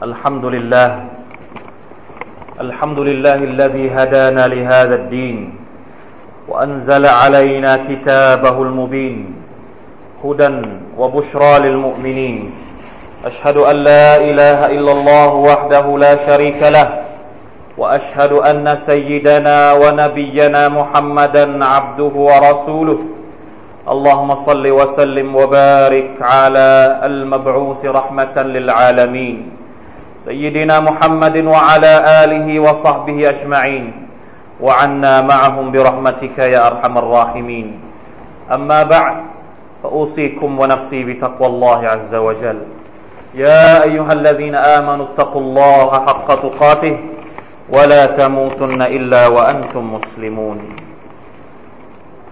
الحمد لله. الحمد لله الذي هدانا لهذا الدين وأنزل علينا كتابه المبين هدى وبشرى للمؤمنين. أشهد أن لا إله إلا الله وحده لا شريك له وأشهد أن سيدنا ونبينا محمدا عبده ورسوله. اللهم صل وسلم وبارك على المبعوث رحمة للعالمين. سيدنا محمد وعلى آله وصحبه أجمعين وعنا معهم برحمتك يا أرحم الراحمين أما بعد فأوصيكم ونفسي بتقوى الله عز وجل يا أيها الذين آمنوا اتقوا الله حق تقاته ولا تموتن إلا وأنتم مسلمون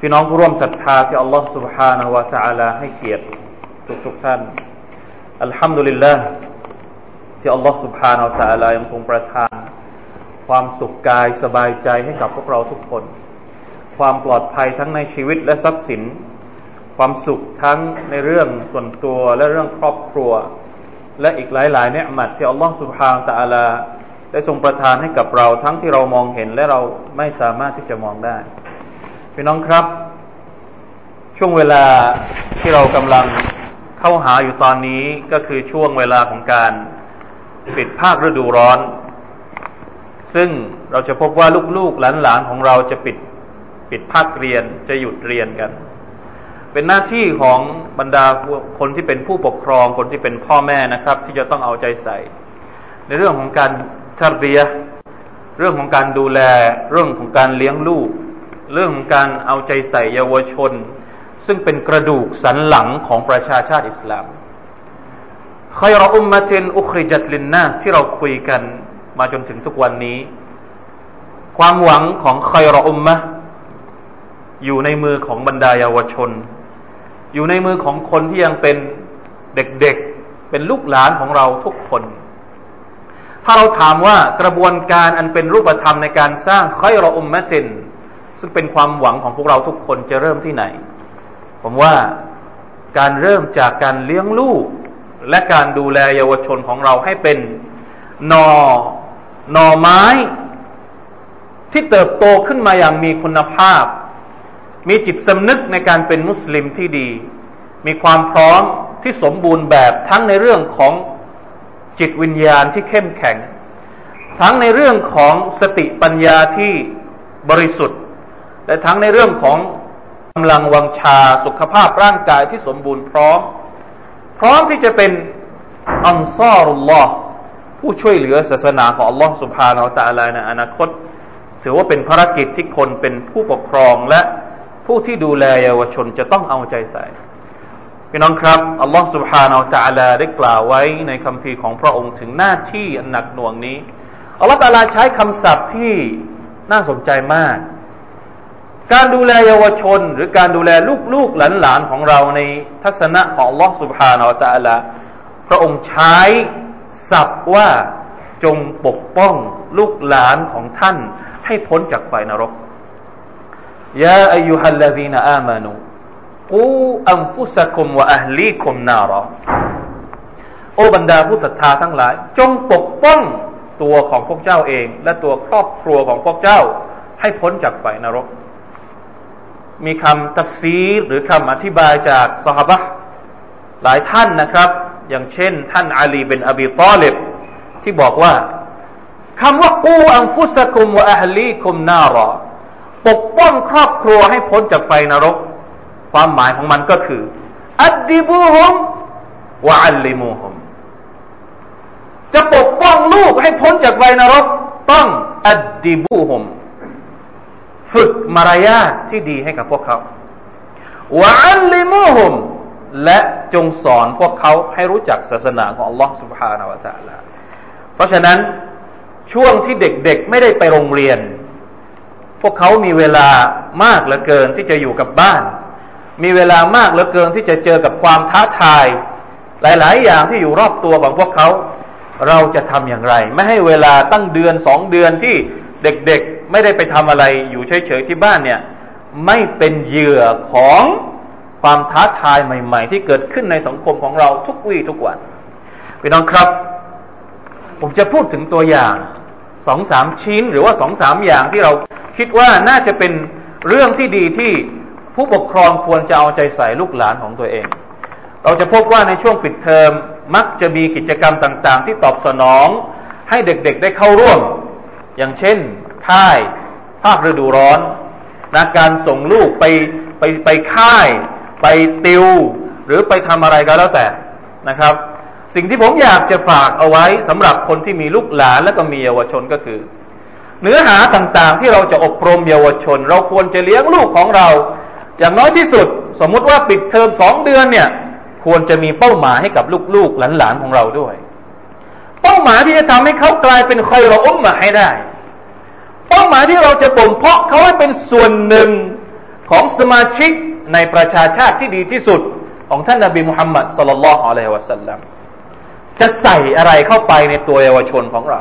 พี่น้องผู้ร่วมศรัทธาที่อัลลอฮฺ سبحانه และ تعالى ให้เกียรติทุกๆท่านอัลฮัมดุลิลลาห์ ที่อัลลอฮฺสุบฮานาอัลตะลายังทรงประทาน ความสุขกายสบายใจให้กับพวกเราทุกคน ความปลอดภัยทั้งในชีวิตและทรัพย์สิน ความสุขทั้งในเรื่องส่วนตัวและเรื่องครอบครัว และอีกหลายๆเนื้อหมัดที่อัลลอฮฺสุบฮานาอัลตะลาได้ทรงประทานให้กับเราทั้งที่เรามองเห็นและเราไม่สามารถที่จะมองได้พี่น้องครับ ช่วงเวลาที่เรากำลังเข้าหาอยู่ตอนนี้ก็คือช่วงเวลาของการ ปิดภาคฤดูร้อน ซึ่งเราจะพบว่าลูกๆหลานๆของเราจะปิดปิดภาคเรียนจะหยุดเรียนกัน เป็นหน้าที่ของบรรดาคนที่เป็นผู้ปกครองคนที่เป็นพ่อแม่นะครับ ที่จะต้องเอาใจใส่ ในเรื่องของการทารเบียเรื่องของการดูแล เรื่องของการเลี้ยงลูก เรื่องของการเอาใจใส่เยาวชน ซึ่งเป็นกระดูกสันหลังของประชาชาติอิสลาม คอยรอุมมะตินอุคริจัตลินนาที่เราคุยกันมาจนถึงทุกวันนี้ ความหวังของคอยรอุมมะอยู่ในมือของบรรดาเยาวชน อยู่ในมือของคนที่ยังเป็นเด็กๆ เป็นลูกหลานของเราทุกคน ถ้าเราถามว่ากระบวนการอันเป็นรูปธรรมในการสร้างคอยรออุมมะตินซึ่งเป็นความหวังของพวกเราทุกคนจะเริ่มที่ไหน ผมว่าการเริ่มจากการเลี้ยงลูก และการดูแลเยาวชนของเราให้เป็นนอหน่อไม้ ที่เติบโตขึ้นมาอย่างมีคุณภาพ มีจิตสำนึกในการเป็นมุสลิมที่ดี มีความพร้อมที่สมบูรณ์แบบทั้งในเรื่องของจิตวิญญาณที่เข้มแข็ง ทั้งในเรื่องของสติปัญญาที่บริสุทธิ์ และทั้งในเรื่องของกำลังวังชาสุขภาพร่างกายที่สมบูรณ์พร้อม พร้อมที่จะเป็นอันซารุลลอฮ์ผู้ช่วยเหลือศาสนาของอัลลอฮ์สุบฮานาอัลตะลาในอนาคต ถือว่าเป็นภารกิจที่คนเป็นผู้ปกครองและผู้ที่ดูแลเยาวชนจะต้องเอาใจใส่พี่น้องครับอัลลอฮ์สุบฮานาอัลตะลาได้กล่าวไว้ในคำพีของพระองค์ถึงหน้าที่อันหนักหน่วงนี้อัลลอฮ์ตะลาใช้คำศัพท์ที่น่าสนใจมาก การดูแลเยาวชน หรือการดูแลลูกๆหลานๆของเราในทัศนะของลอสุภาเนาตะละพระองค์ใช้ศัพท์ว่าจงปกป้องลูกหลานของท่าน ให้พ้นจากไฟนรกยาอายุฮัลลาวีนอามานูกูอัมฟุสกุมวะอัลีคุมนารอโอบรรดาผู้ศรัทธาทั้งหลาย จงปกป้องตัวของพวกเจ้าเอง และตัวครอบครัวของพวกเจ้า ให้พ้นจากไฟนรก มีคำตัดซีหรือคำอธิบายจากสหบะหลายท่านนะครับ อย่างเช่น ท่านอาลีเป็นอบีตอเลบที่บอกว่าคำว่ากูอัมฟุสกุมวะอัลลีคุมนารอปกป้องครอบครัวให้พ้นจากไฟนรก ความหมายของมันก็คือ อัดดิบูฮุมวะอัลลิมูฮุมจะปกป้องลูกให้พ้นจากไฟนรก ต้องอัดดิบูฮุม ฝึกมารยาทที่ดีให้กับพวกเขาวะอัลลิมูฮุมและจงสอนพวกเขาให้รู้จักศาสนาของ Allah سبحانه และ تعالى เพราะฉะนั้นช่วงที่เด็กๆไม่ได้ไปโรงเรียน พวกเขามีเวลามากเหลือเกินที่จะอยู่กับบ้านมีเวลามากเหลือเกินที่จะเจอกับความท้าทาย หลาย ๆ อย่างที่อยู่รอบตัวของพวกเขา เราจะทำอย่างไร ไม่ให้เวลาตั้งเดือนสองเดือนที่เด็ก ๆ ไม่ได้ไปทำอะไรอยู่เฉยๆที่บ้านเนี่ยไม่เป็นเหยื่อของความท้าทายใหม่ ๆ ที่เกิดขึ้นในสังคมของเราทุกวี่ทุกวันพี่น้องครับ ผมจะพูดถึงตัวอย่างสองสามชิ้นหรือว่าสองสามอย่างที่เราคิดว่าน่าจะเป็นเรื่องที่ดีที่ผู้ปกครองควรจะเอาใจใส่ลูกหลานของตัวเอง เราจะพบว่าในช่วงปิดเทอมมักจะมีกิจกรรมต่าง ๆ ที่ตอบสนอง ให้เด็กๆได้เข้าร่วม อย่างเช่น ค่าย ภาคฤดูร้อนนะการส่งลูกไปไปไปค่าย ไปติว หรือไปทำอะไรก็แล้วแต่นะครับ สิ่งที่ผมอยากจะฝากเอาไว้สำหรับคนที่มีลูกหลานและก็มีเยาวชนก็คือ เนื้อหาต่างๆที่เราจะอบรมเยาวชน เราควรจะเลี้ยงลูกของเรา อย่างน้อยที่สุด สมมุติว่าปิดเทอมสองเดือนเนี่ยควรจะมีเป้าหมายให้กับลูกๆหลานๆของเราด้วย เป้าหมายที่จะทำให้เขากลายเป็นใครเราอุ้มมาให้ได้ เป้าหมายที่เราจะบ่มเพาะเขาให้เป็นส่วนหนึ่งของสมาชิกในประชาชาติที่ดีที่สุด ของท่านนาบีมุฮัมมัดสลลัลลอฮุอะลัยฮิวะสัลลัมจะใส่อะไรเข้าไปในตัวเยาวชนของเรา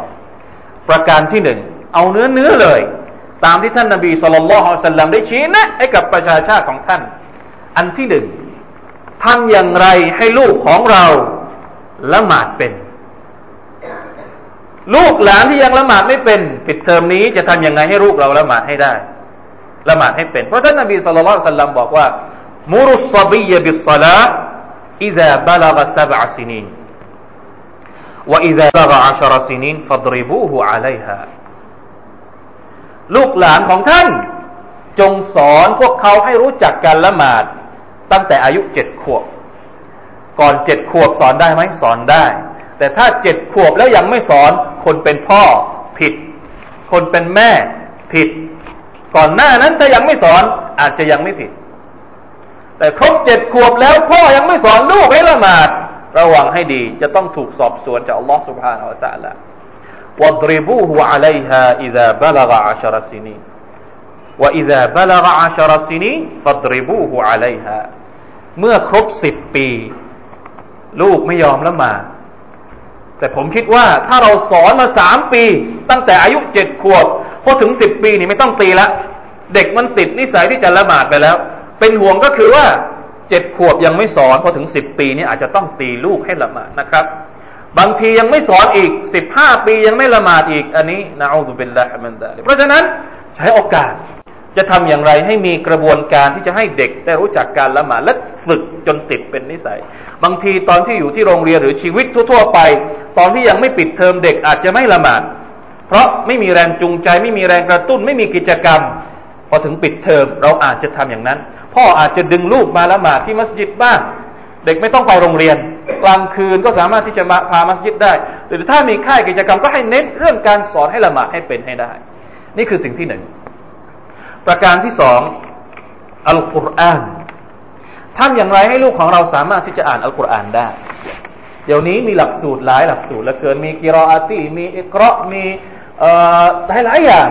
ประการที่หนึ่งเอาเนื้อเนื้อเลย ตามที่ท่านนาบีสุลต่านละฮ์สัลลัมได้ชี้แนะให้กับประชาชาติของท่าน อันที่หนึ่งทำอย่างไรให้ลูกของเราละหมาดเป็น ลูกหลานที่ยังละหมาดไม่เป็น ปิดเทอมนี้จะทำยังไงให้ลูกเราละหมาดให้ได้ ละหมาดให้เป็น เพราะท่านนบีสุลต่านสัลลัมบอกว่ามุรุสบียบิสซาลา إذا بلغ سبع سنين وإذا بلغ عشر سنين فاضربوه عليها ลูกหลานของท่าน จงสอนพวกเขาให้รู้จักการละหมาด ตั้งแต่อายุเจ็ดขวบ ก่อนเจ็ดขวบสอนได้ไหมสอนได้ แต่ถ้าเจ็ดขวบแล้วยังไม่สอน คนเป็นพ่อผิด คนเป็นแม่ผิด ก่อนหน้านั้นถ้ายังไม่สอนอาจจะยังไม่ผิด แต่ครบเจ็ดขวบแล้วพ่อยังไม่สอนลูกให้ละหมาด ระวังให้ดี จะต้องถูกสอบสวนจากอัลลอฮฺ سبحانه และ تعالى واضربوه عليها إذا بلغ عشر سنين وإذا بلغ عشر سنين فاضربوه عليها เมื่อครบสิบปี ลูกไม่ยอมละหมาด แต่ผมคิดว่าถ้าเราสอนมาสามปี ตั้งแต่อายุเจ็ดขวบพอถึงสิบปีนี่ไม่ต้องตีละเด็กมันติดนิสัยที่จะละหมาดไปแล้ว เป็นห่วงก็คือว่าเจ็ดขวบยังไม่สอนพอถึงสิบปีนี่อาจจะต้องตีลูกให้ละหมาดนะครับ บางทียังไม่สอนอีกสิบห้าปียังไม่ละหมาดอีก อันนี้نعوذ بالله من ذلكเพราะฉะนั้นใช้โอกาสจะทำอย่างไรให้มีกระบวนการที่จะให้เด็กได้รู้จักการละหมาดและ ฝึกจนติดเป็นนิสัย บางทีตอนที่อยู่ที่โรงเรียนหรือชีวิตทั่ว ๆ ไป ตอนที่ยังไม่ปิดเทอมเด็กอาจจะไม่ละหมาด เพราะไม่มีแรงจูงใจ ไม่มีแรงกระตุ้น ไม่มีกิจกรรม พอถึงปิดเทอมเราอาจจะทำอย่างนั้น พ่ออาจจะดึงลูกมาละหมาดที่มัสยิดบ้างเด็กไม่ต้องไปโรงเรียน กลางคืนก็สามารถที่จะมาพามัสยิดได้ หรือถ้ามีค่ายกิจกรรมก็ให้เน้นเรื่องการสอนให้ละหมาดให้เป็นให้ได้ นี่คือสิ่งที่หนึ่งประการที่สองอัลกุรอาน ทำอย่างไรให้ลูกของเราสามารถที่จะอ่านอัลกุรอานได้ เดี๋ยวนี้มีหลักสูตรหลายหลักสูตรและเกินมีกิรออาตีมีอิกรามีหลายหลายอย่าง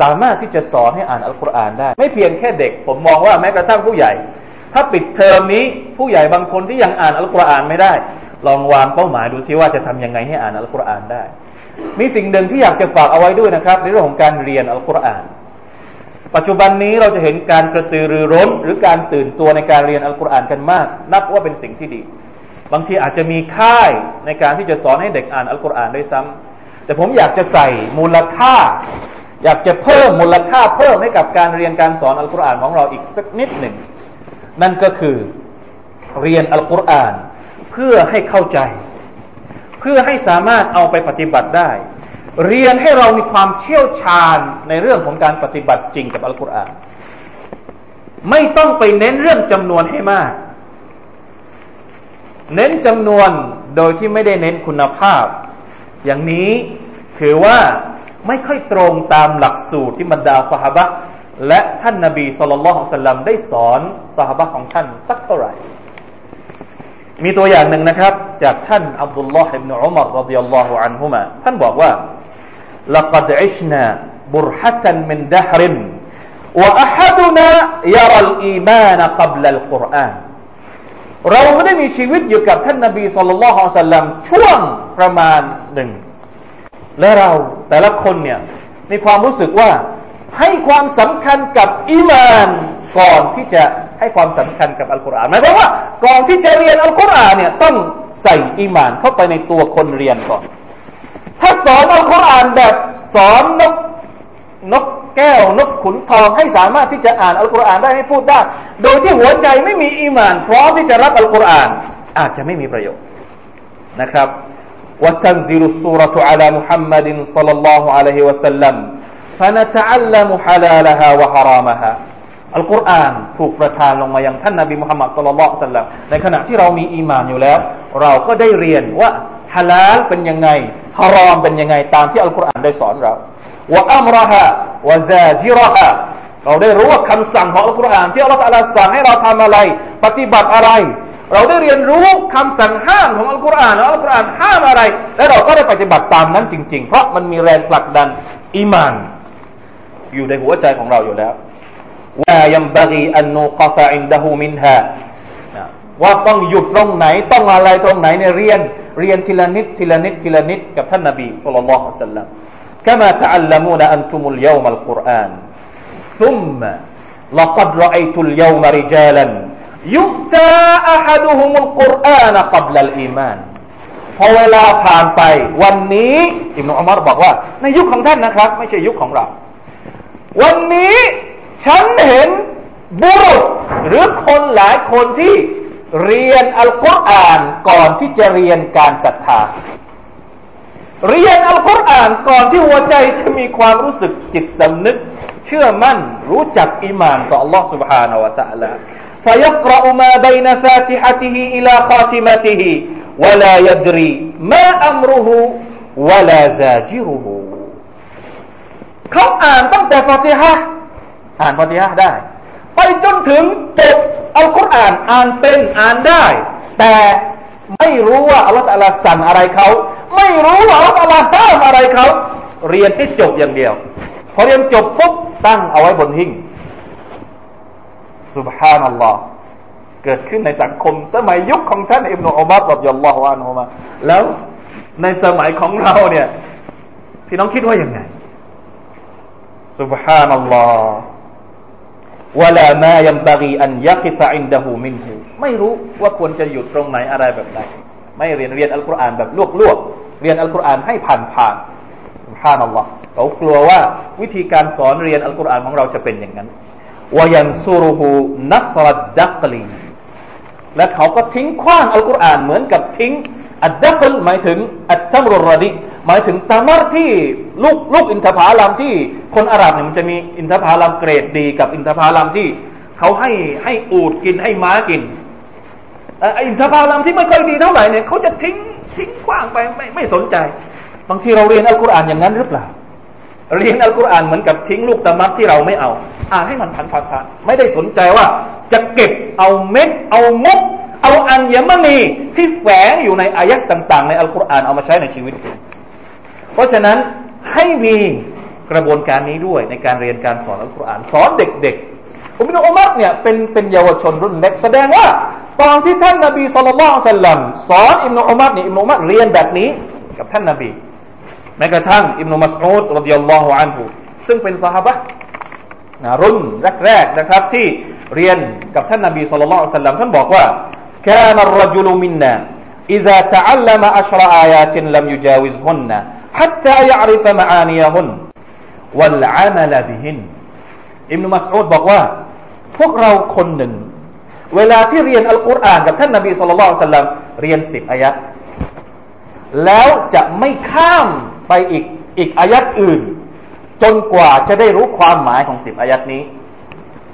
สามารถที่จะสอนให้อ่านอัลกุรอานได้ ไม่เพียงแค่เด็ก ผมมองว่าแม้กระทั่งผู้ใหญ่ ถ้าปิดเทอมนี้ผู้ใหญ่บางคนที่ยังอ่านอัลกุรอานไม่ได้ ลองวางเป้าหมายดูซิว่าจะทำยังไงให้อ่านอัลกุรอานได้ มีสิ่งหนึ่งที่อยากจะฝากเอาไว้ด้วยนะครับ ในเรื่องของการเรียนอัลกุรอาน ปัจจุบันนี้เราจะเห็นการกระตือรือร้น หรือการตื่นตัวในการเรียนอัลกุรอานกันมาก นับว่าเป็นสิ่งที่ดี บางทีอาจจะมีค่ายในการที่จะสอนให้เด็กอ่านอัลกุรอานด้วยซ้ำแต่ผมอยากจะใส่มูลค่า อยากจะเพิ่มมูลค่าเพิ่มให้กับการเรียนการสอนอัลกุรอานของเราอีกสักนิดหนึ่ง นั่นก็คือเรียนอัลกุรอานเพื่อให้เข้าใจ เพื่อให้สามารถเอาไปปฏิบัติได้ เรียนให้เรามีความเชี่ยวชาญในเรื่องของการปฏิบัติจริงกับอัลกุรอานไม่ต้องไปเน้นเรื่องจำนวนให้มาก เน้นจำนวนโดยที่ไม่ได้เน้นคุณภาพ อย่างนี้ถือว่าไม่ค่อยตรงตามหลักสูตรที่บรรดาสหบะและท่านนาบีสุลต่านสัลลัมได้สอนสหบะของท่านสักเท่าไหร่ มีตัวอย่างหนึ่งนะครับ จากท่านอับดุลลอฮ์อิบนุอุมารรดิยัลลอฮุอันฮุมาท่านบอกว่า لقد عشنا برحة من دهر وأحدنا يرى الإيمان قبل القرآن เราไม่ได้มีชีวิตอยู่กับท่านนาบีสุลต่านสัลลัมช่วงประมาณหนึ่ง และเราแต่ละคนเนี่ยมีความรู้สึกว่าให้ความสำคัญกับอิมานก่อนที่จะให้ความสำคัญกับอัลกุรอานหมายความว่าก่อนที่จะเรียนอัลกุรอานเนี่ยต้องใส่อิมานเข้าไปในตัวคนเรียนก่อน ถ้าสอนอัลกุรอานแบบสอนนกนกแก้วนกขุนทองให้สามารถที่จะอ่านอัลกุรอานได้ให้พูดได้ โดยที่หัวใจไม่มีอีมานพร้อมที่จะรับอัลกุรอาน อาจจะไม่มีประโยชน์นะครับ وتنزل السورة على محمد صلى الله عليه وسلم فنتعلم حلالها وحرامها อัลกุรอานถูกประทานลงมายังท่านนาบีมุฮัมมัดสุลลัลสัลลัมในขณะที่เรามีอีมานอยู่แล้ว เราก็ได้เรียนว่าฮาลาลเป็นยังไง ฮารอมเป็นยังไงตามที่อัลกุรอานได้สอนเราว่าอัมรฮะวะซาจิรฮะเราได้รู้ว่าคำสั่งของอัลกุรอานที่อัลลอฮฺสั่งให้เราทำอะไร ปฏิบัติอะไร เราได้เรียนรู้คำสั่งห้ามของอัลกุรอานอัลกุรอานห้ามอะไร และเราก็ได้ปฏิบัติตามนั้นจริง ๆ เพราะมันมีแรงผลักดันอีมาน อยู่ในหัวใจของเราอยู่แล้วว่ายังบกีอันนูกฟะอินดะฮูมินฮา ว่าต้องหยุดตรงไหนต้องอะไรตรงไหนเนี่ยเรียนเรียนทีละนิดทีละนิดทีละนิดกับท่านนบีสุลต่านละสัลลัม كما تعلمون أنتم اليوم القرآن ثم لقد رأيت اليوم رجالا يؤتى أحدهم القرآن قبل الإيمان พอเวลาผ่านไปวันนี้อิบนุอุมารบอกว่าในยุคของท่านนะครับ ไม่ใช่ยุคของเรา วันนี้ฉันเห็นบุรุษหรือคนหลายคนที่ เรียนอัลกุรอานก่อนที่จะเรียนการศรัทธา เรียนอัลกุรอานก่อนที่หัวใจจะมีความรู้สึกจิตสำนึก เชื่อมั่นรู้จักอิมานต่อ Allah سبحانه และ تعالى فيقرأ ما بين فاتحته إلى خاتمته ولا يدري ما أمره ولا زاجره เขาอ่านตั้งแต่ฟาติฮะอ่านฟาติฮะได้ ไปจนถึงจบเอัลกุรอานอ่านเป็นอ่านได้ แต่ไม่รู้ว่าอัลลอฮฺสั่งอะไรเขา ไม่รู้ว่าอัลลอฮฺห้ามอะไรเขา เรียนให้จบอย่างเดียว พอเรียนจบปุ๊บตั้งเอาไว้บนหิ้งสุบฮานัลลอฮ์เกิดขึ้นในสังคมสมัยยุคของท่านอิบนุอุมัรรับยัลลอฮุอันฮุมาแล้วในสมัยของเราเนี่ย พี่น้องคิดว่ายังไงสุบฮานัลลอฮ์ วลามายัมบารีอันยักิฟะอินดะหูมินหูไม่รู้ว่าควรจะหยุดตรงไหนอะไรแบบไหนไม่เรียนเรียนอัลกุรอานแบบลวกๆเรียนอัลกุรอานให้ผ่านผ่านข้ามอัลลอฮ์เขากลัวว่าวิธีการสอนเรียนอัลกุรอานของเราจะเป็นอย่างนั้นวายันซูรุหูนัสรัดดักลีและเขาก็ทิ้งขว้างอัลกุรอานเหมือนกับทิ้งอัดดักลหมายถึงอัตตมรุรดี หมายถึงตามารที่ลูกลูกอินทผลัมที่คนอาหรับเนี่ยมันจะมีอินทผลัมเกรดดี กับอินทผลัมที่เขาให้ให้อูดกินให้ม้ากินอินทผลัมที่ไม่ค่อยดีเท่าไหร่เนี่ยเขาจะทิ้งทิ้งขว้างไปไม่ไม่สนใจ บางทีเราเรียนอัลกุรอานอย่างนั้นหรือเปล่า เรียนอัลกุรอานเหมือนกับทิ้งลูกตะมัดที่เราไม่เอา อ่านให้มันผ่านผ่านไม่ได้สนใจว่า จะเก็บเอาเม็ดเอามุกเอาอัญมณีที่แฝงอยู่ในอายักต่าง ๆ ในอัลกุรอานเอามาใช้ในชีวิตจริง เพราะฉะนั้นให้มีกระบวนการนี้ด้วยในการเรียนการสอนอัลกุรอานสอนเด็กๆอุบินอุมัรเนี่ยเป็นเป็นเยาวชนรุ่นเล็กแสดงว่าตอนที่ท่านนาบีสุลต่านสัลลัมสอนอิมนุอุมัรเนี่ยอิมนุอุมัรเรียนแบบนี้กับท่านนาบีแม้กระทั่งอิมนุมัสอูดรดิยัลลอฮุอันฮุซึ่งเป็นสหบะนะรุ่นแรกๆนะครับที่เรียนกับท่านนาบีสุลต่านสัลลัมท่านบอกว่า كان الرجل منا إذا تعلم عشر آيات لم يجاوزهن حتى يعرف معانيهن والعمل بهن อิมนุมัสอูดบอกว่า พวกเราคนหนึ่ง เวลาที่เรียนอัลกุรอานกับท่านนบีสุลต่านสัลลัมเรียนสิบอายะแล้วจะไม่ข้ามไปอีกอีกอายัดอื่น จนกว่าจะได้รู้ความหมายของสิบอายัดนี้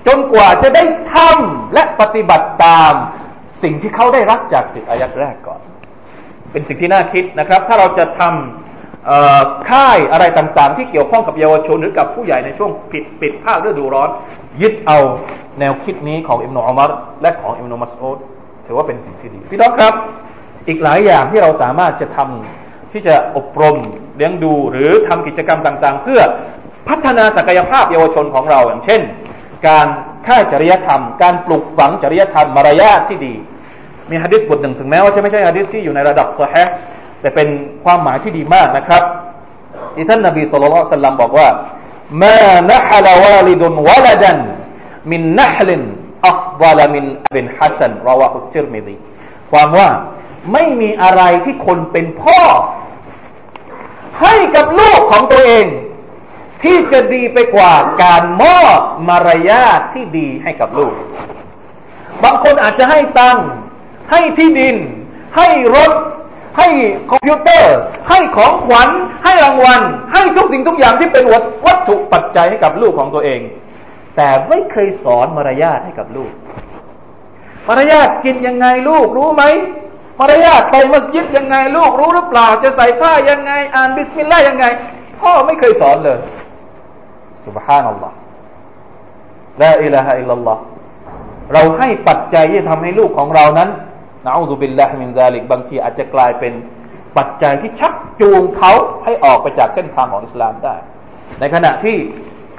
จนกว่าจะได้ทำและปฏิบัติตามสิ่งที่เขาได้รับจากสิบอายัดแรกก่อน เป็นสิ่งที่น่าคิดนะครับ ถ้าเราจะทำ ค่ายอะไรต่างๆ ที่เกี่ยวข้องกับเยาวชนหรือกับผู้ใหญ่ในช่วงปิดปิดภาคฤดูร้อน ยึดเอาแนวคิดนี้ของอิมโนอัมารและของอิมโนมัสอูดถือว่าเป็นสิ่งที่ดี พี่น้องครับ อีกหลายอย่างที่เราสามารถจะทำที่จะอบรมเลี้ยงดูหรือทำกิจกรรมต่างๆ เพื่อพัฒนาศักยภาพเยาวชนของเราอย่างเช่น การค่ายจริยธรรม การปลูกฝังจริยธรรมมารยาทที่ดี มีฮะดิษบทหนึ่งถึงแม้ว่าจะไม่ใช่ฮะดิษที่อยู่ในระดับสฮะ แต่เป็นความหมายที่ดีมากนะครับที่ท่านนบีสุลต่านสัลลัมบอกว่ามานะฮลวาลิดุนวลดันมินนะฮลินอัฟดลมินบินฮัสซันราวะฮุติรมิดีความว่าไม่มีอะไรที่คนเป็นพ่อใให้กับลูกของตัวเอง ที่จะดีไปกว่าการมอบมารยาทที่ดีให้กับลูก บางคนอาจจะให้ตังค์ให้ที่ดิน ให้รถ ให้คอมพิวเตอร์ ให้ของขวัญ ให้รางวัล ให้ทุกสิ่งทุกอย่างที่เป็นวัตถุปัจจัยให้กับลูกของตัวเอง แต่ไม่เคยสอนมารยาทให้กับลูก มารยาทกินยังไงลูกรู้ไหมมารยาทไปมัสยิดยังไงลูกรู้หรือเปล่า จะใส่ผ้ายังไง อ่านบิสมิลลาห์ยังไง พ่อไม่เคยสอนเลยสุบฮานัลลอฮ์ละอิละฮะอิลลัลลอฮ์เราให้ปัจจัยที่ทำให้ลูกของเรานั้น นะอูซุบิลลาฮิมินซาลิกบางทีอาจจะกลายเป็นปัจจัยที่ชักจูงเขาให้ออกไปจากเส้นทางของอิสลามได้ ในขณะที่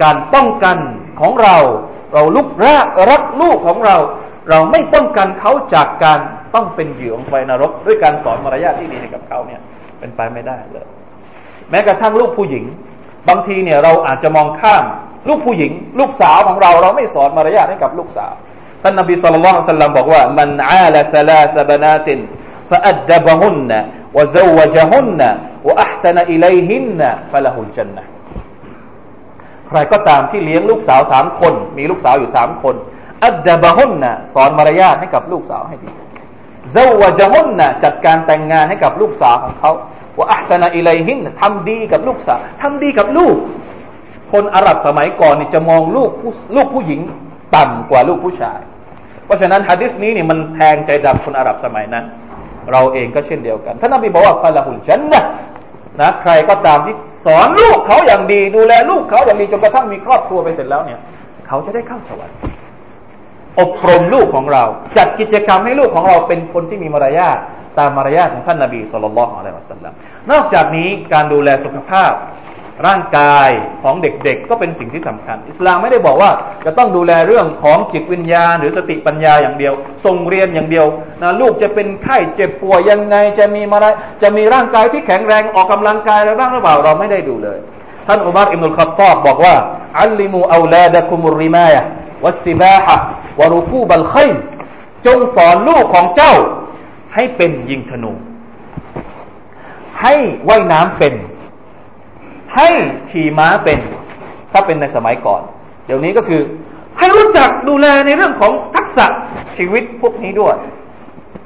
การป้องกันของเราเราลุกรักรักลูกของเรา เราไม่ป้องกันเขาจากการต้องเป็นเหยื่อของไฟนรก ด้วยการสอนมารยาทที่ดีให้กับเขาเนี่ยเป็นไปไม่ได้เลย แม้กระทั่งลูกผู้หญิง บางทีเนี่ยเราอาจจะมองข้าม ลูกผู้หญิง ลูกสาวของเรา เราไม่สอนมารยาทให้กับลูกสาว ท่านนบีสุลต่านสัลลัมบอกว่ามันอาลซาลาสบนาติน فأدبهن وزوجهن وأحسن إليهن فله الجنة ใครก็ตามที่เลี้ยงลูกสาวสามคน มีลูกสาวอยู่สามคน อัดดบะฮุนนะสอนมารยาทให้กับลูกสาวให้ดีเจาวจฮุนนะจัดการแต่งงานให้กับลูกสาวของเขาว่าอัพสนาอิเลหินทำดีกับลูกสาวทำดีกับลูก คนอาหรับสมัยก่อนนี่จะมองลูกลูกผู้หญิงต่ำกว่าลูกผู้ชาย เพราะฉะนั้นฮะดิษนี้นี่มันแทงใจดำคนอาหรับสมัยนั้น เราเองก็เช่นเดียวกันท่านนบีบอกว่าฟาลาหุลจันนะนะใครก็ตามที่สอนลูกเขาอย่างดี ดูแลลูกเขาอย่างดีจนกระทั่งมีครอบครัวไปเสร็จแล้วเนี่ย เขาจะได้เข้าสวรรค์อบรมลูกของเรา จัดกิจกรรมให้ลูกของเราเป็นคนที่มีมารยาทตามมารยาทของท่านนาบีสุลต่านละฮ์อะลัยวะสัลลัมนอกจากนี้การดูแลสุขภาพ ร่างกายของเด็กๆ ก็เป็นสิ่งที่สำคัญ อิสลามไม่ได้บอกว่าจะต้องดูแลเรื่องของจิตวิญญาณ หรือสติปัญญาอย่างเดียว ส่งเรียนอย่างเดียวนะลูกจะเป็นไข้เจ็บป่วยยังไงจะมีอะไรจะมีร่างกายที่แข็งแรงออกกำลังกายอะไรบ้างหรือเปล่าเราไม่ได้ดูเลย ท่านอุมารอิมุลขัตตอบบอกว่า อัลลิมูอูลาดะคุมุริมายะวัสซิบาฮะวรุคูบัลขัยจงสอนลูกของเจ้าให้เป็นยิงธนู ให้ว่ายน้ำเป็น ให้ขี่ม้าเป็นถ้าเป็นในสมัยก่อน เดี๋ยวนี้ก็คือ ให้รู้จักดูแลในเรื่องของทักษะชีวิตพวกนี้ด้วย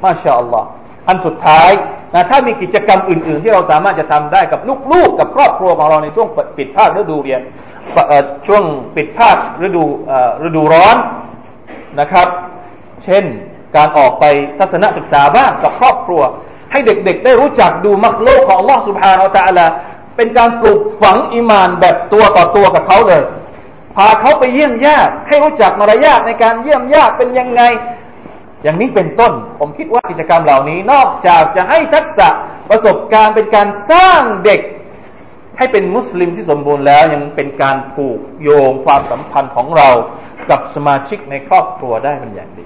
มาชาอัลลอฮ์อันสุดท้ายนะถ้ามีกิจกรรมอื่น ๆ ที่เราสามารถจะทำได้กับลูกๆกับครอบครัวของเราในช่วงปิดภาคฤดูเรียนช่วงปิดภาคฤดูฤดูร้อนนะครับ เช่นการออกไปทัศนศึกษาบ้างกับครอบครัว ให้เด็กๆ ได้รู้จักดูมักโลกของ Allah سبحانه และ تعالى เป็นการปลูกฝังอิมานแบบตัวต่อตัวกับเขาเลย พาเขาไปเยี่ยมญาติให้รู้จักมารยาทในการเยี่ยมญาติเป็นยังไง อย่างนี้เป็นต้น ผมคิดว่ากิจกรรมเหล่านี้ นอกจากจะให้ทักษะประสบการณ์เป็นการสร้างเด็ก ให้เป็นมุสลิมที่สมบูรณ์แล้วยังเป็นการผูกโยงความสัมพันธ์ของเรากับสมาชิกในครอบครัวได้เป็นอย่างดี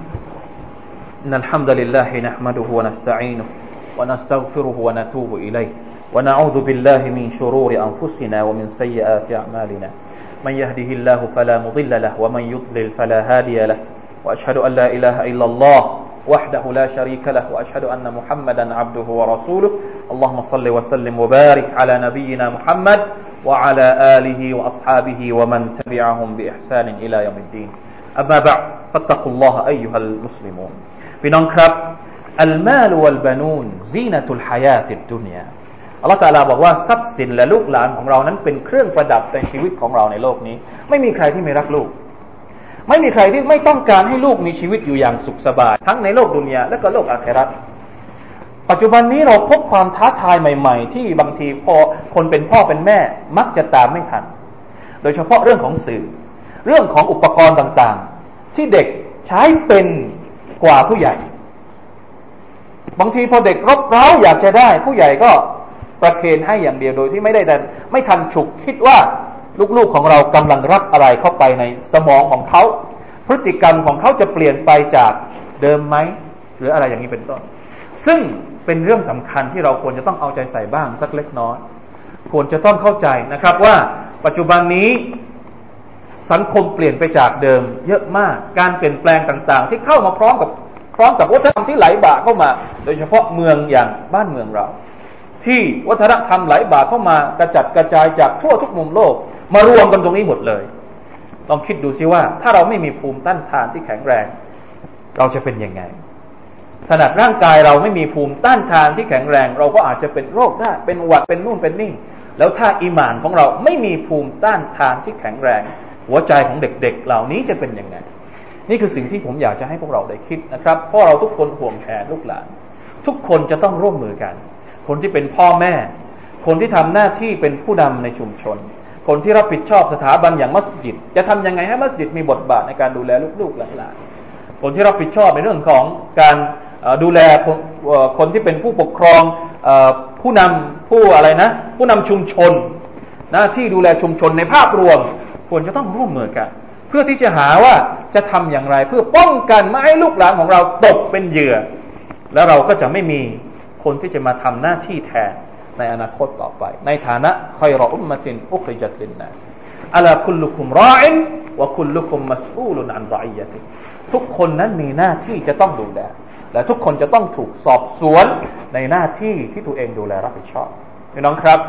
إن الحمد لله نحمده ونستعينه ونستغفره ونتوب إليه ونعوذ بالله من شرور أنفسنا ومن سيئات أعمالنا. من يهده الله فلا مضل له ومن يضلل فلا هادي له. وأشهد أن لا إله إلا الله وحده لا شريك له وأشهد أن محمدا عبده ورسوله. اللهم صل وسلم وبارك على نبينا محمد وعلى آله وأصحابه ومن تبعهم بإحسان إلى يوم الدين. أما بعد فاتقوا الله أيها المسلمون. พี่น้องครับอัลมาลวัลบานูนซีนตุลฮายาติดดุนยาอัลลอฮฺตาลาบอกว่าทรัพย์สินและลูกหลานของเรานั้นเป็นเครื่องประดับในชีวิตของเราในโลกนี้ ไม่มีใครที่ไม่รักลูก ไม่มีใครที่ไม่ต้องการให้ลูกมีชีวิตอยู่อย่างสุขสบาย ทั้งในโลกดุนยาและก็โลกอาคราตปัจจุบันนี้เราพบความท้าทายใหม่ๆ ที่บางทีพอคนเป็นพ่อเป็นแม่มักจะตามไม่ทัน โดยเฉพาะเรื่องของสื่อ เรื่องของอุปกรณ์ต่างๆ ที่เด็กใช้เป็น กว่าผู้ใหญ่ บางทีพอเด็กรบเร้าอยากจะได้ ผู้ใหญ่ก็ประเคนให้อย่างเดียวโดยที่ไม่ได้ดันไม่ทันฉุกคิดว่าลูกๆของเรากำลังรับอะไรเข้าไปในสมองของเขา พฤติกรรมของเขาจะเปลี่ยนไปจากเดิมไหมหรืออะไรอย่างนี้เป็นต้น ซึ่งเป็นเรื่องสำคัญที่เราควรจะต้องเอาใจใส่บ้างสักเล็กน้อย ควรจะต้องเข้าใจนะครับว่าปัจจุบันนี้ สังคมเปลี่ยนไปจากเดิม เยอะมากการเปลี่ยนแปลงต่างๆ ที่เข้ามาพร้อมกับพร้อมกับวัฒนธรรมที่ไหลบ่าเข้ามา โดยเฉพาะเมืองอย่างบ้านเมืองเรา ที่วัฒนธรรมไหลบ่าเข้ามากระจัดกระจายจากทั่วทุกมุมโลก มารวมกันตรงนี้หมดเลย ลองคิดดูซิว่า ถ้าเราไม่มีภูมิต้านทานที่แข็งแรง เราจะเป็นยังไงขนาดร่างกายเราไม่มีภูมิต้านทานที่แข็งแรง เราก็อาจจะเป็นโรคได้เป็นหวัดเป็นนู่นเป็นนี่แล้วถ้าอิมานของเราไม่มีภูมิต้านทานที่แข็งแรง หัวใจของเด็กๆ เหล่านี้จะเป็นยังไง นี่คือสิ่งที่ผมอยากจะให้พวกเราได้คิดนะครับ เพราะเราทุกคนห่วงแทนลูกหลาน ทุกคนจะต้องร่วมมือกัน คนที่เป็นพ่อแม่ คนที่ทำหน้าที่เป็นผู้นำในชุมชน คนที่รับผิดชอบสถาบันอย่างมัสยิด จะทำยังไงให้มัสยิดมีบทบาทในการดูแลลูกๆหลานๆคนที่รับผิดชอบในเรื่องของการดูแลคนที่เป็นผู้ปกครองผู้นำผู้อะไรนะ ผู้นำชุมชน หน้าที่ดูแลชุมชนในภาพรวม ควรจะต้องร่วมมือกัน เพื่อที่จะหาว่าจะทำอย่างไร เพื่อป้องกันไม่ให้ลูกหลานของเราตกเป็นเหยื่อ แล้วเราก็จะไม่มีคนที่จะมาทำหน้าที่แทนในอนาคตต่อไป ในฐานะคอยรออุมมะตินอุคริจัตลินนัสอัลาคุลลุคุมรออินวะคุลลุคุมมัสอูลุนอันรอยยติทุกคนนั้นมีหน้าที่จะต้องดูแลและทุกคนจะต้องถูกสอบสวนในหน้าที่ที่ตัวเองดูแลรับผิดชอบพี่น้องครับ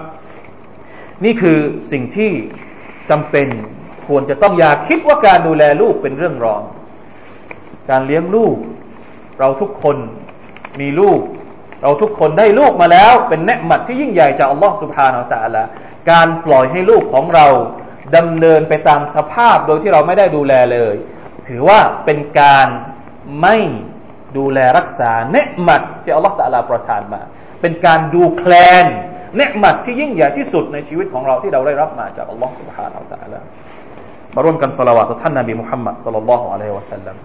นี่คือสิ่งที่ จำเป็นควรจะต้องอย่าคิดว่าการดูแลลูกเป็นเรื่องรอง การเลี้ยงลูก เราทุกคนมีลูก เราทุกคนได้ลูกมาแล้ว เป็นเนืหมัดที่ยิ่งใหญ่จากอัลลอฮฺสุบฮานาอัลตะละการปล่อยให้ลูกของเราดำเนินไปตามสภาพโดยที่เราไม่ได้ดูแลเลย ถือว่าเป็นการไม่ดูแลรักษาเนืหมัดที่อัลลอฮฺตะลาประทานมา เป็นการดูแคลน เนืหมัดที่ยิ่งใหญ่ที่สุดในชีวิตของเราที่เราได้รับมาจากอัลลอฮฺ سبحانه และ تعالى มาร่วมกันสละวะต่อท่านนบีมุฮัมมัดสัลลัลลอฮุอะลัยฮิวะสัลลัม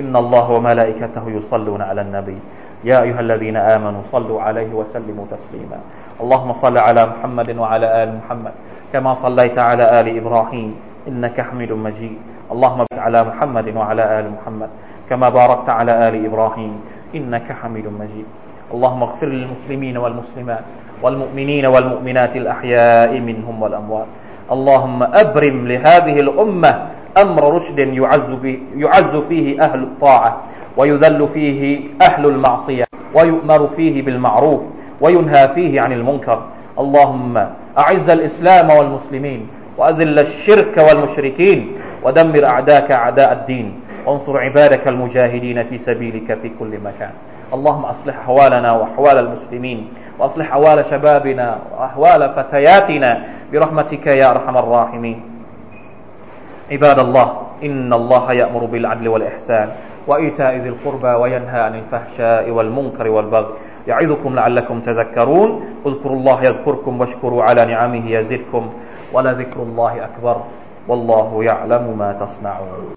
إن الله وملائكته يصلون على النبي يا أيها الذين آمنوا صلوا عليه وسلموا تسليما اللهم صل على محمد وعلى آل محمد كما صليت على آل إبراهيم إنك حميد مجيد اللهم بارك على محمد وعلى آل محمد كما باركت على آل إبراهيم إنك حميد مجيد اللهم اغفر للمسلمين والمسلمات والمؤمنين والمؤمنات الأحياء منهم والأموات. اللهم أبرم لهذه الأمة أمر رشد يعز, يعز فيه أهل الطاعة ويذل فيه أهل المعصية ويؤمر فيه بالمعروف وينهى فيه عن المنكر. اللهم أعز الإسلام والمسلمين وأذل الشرك والمشركين ودمر أعداك أعداء الدين. وانصر عبادك المجاهدين في سبيلك في كل مكان. اللهم أصلح أحوالنا وأحوال المسلمين وأصلح أحوال شبابنا وأحوال فتياتنا برحمتك يا أرحم الراحمين. عباد الله إن الله يأمر بالعدل والإحسان وإيتاء ذي القربى وينهى عن الفحشاء والمنكر والبغي يعظكم لعلكم تذكرون. اذكروا الله يذكركم واشكروا على نعمه يزدكم ولذكر الله أكبر والله يعلم ما تصنعون.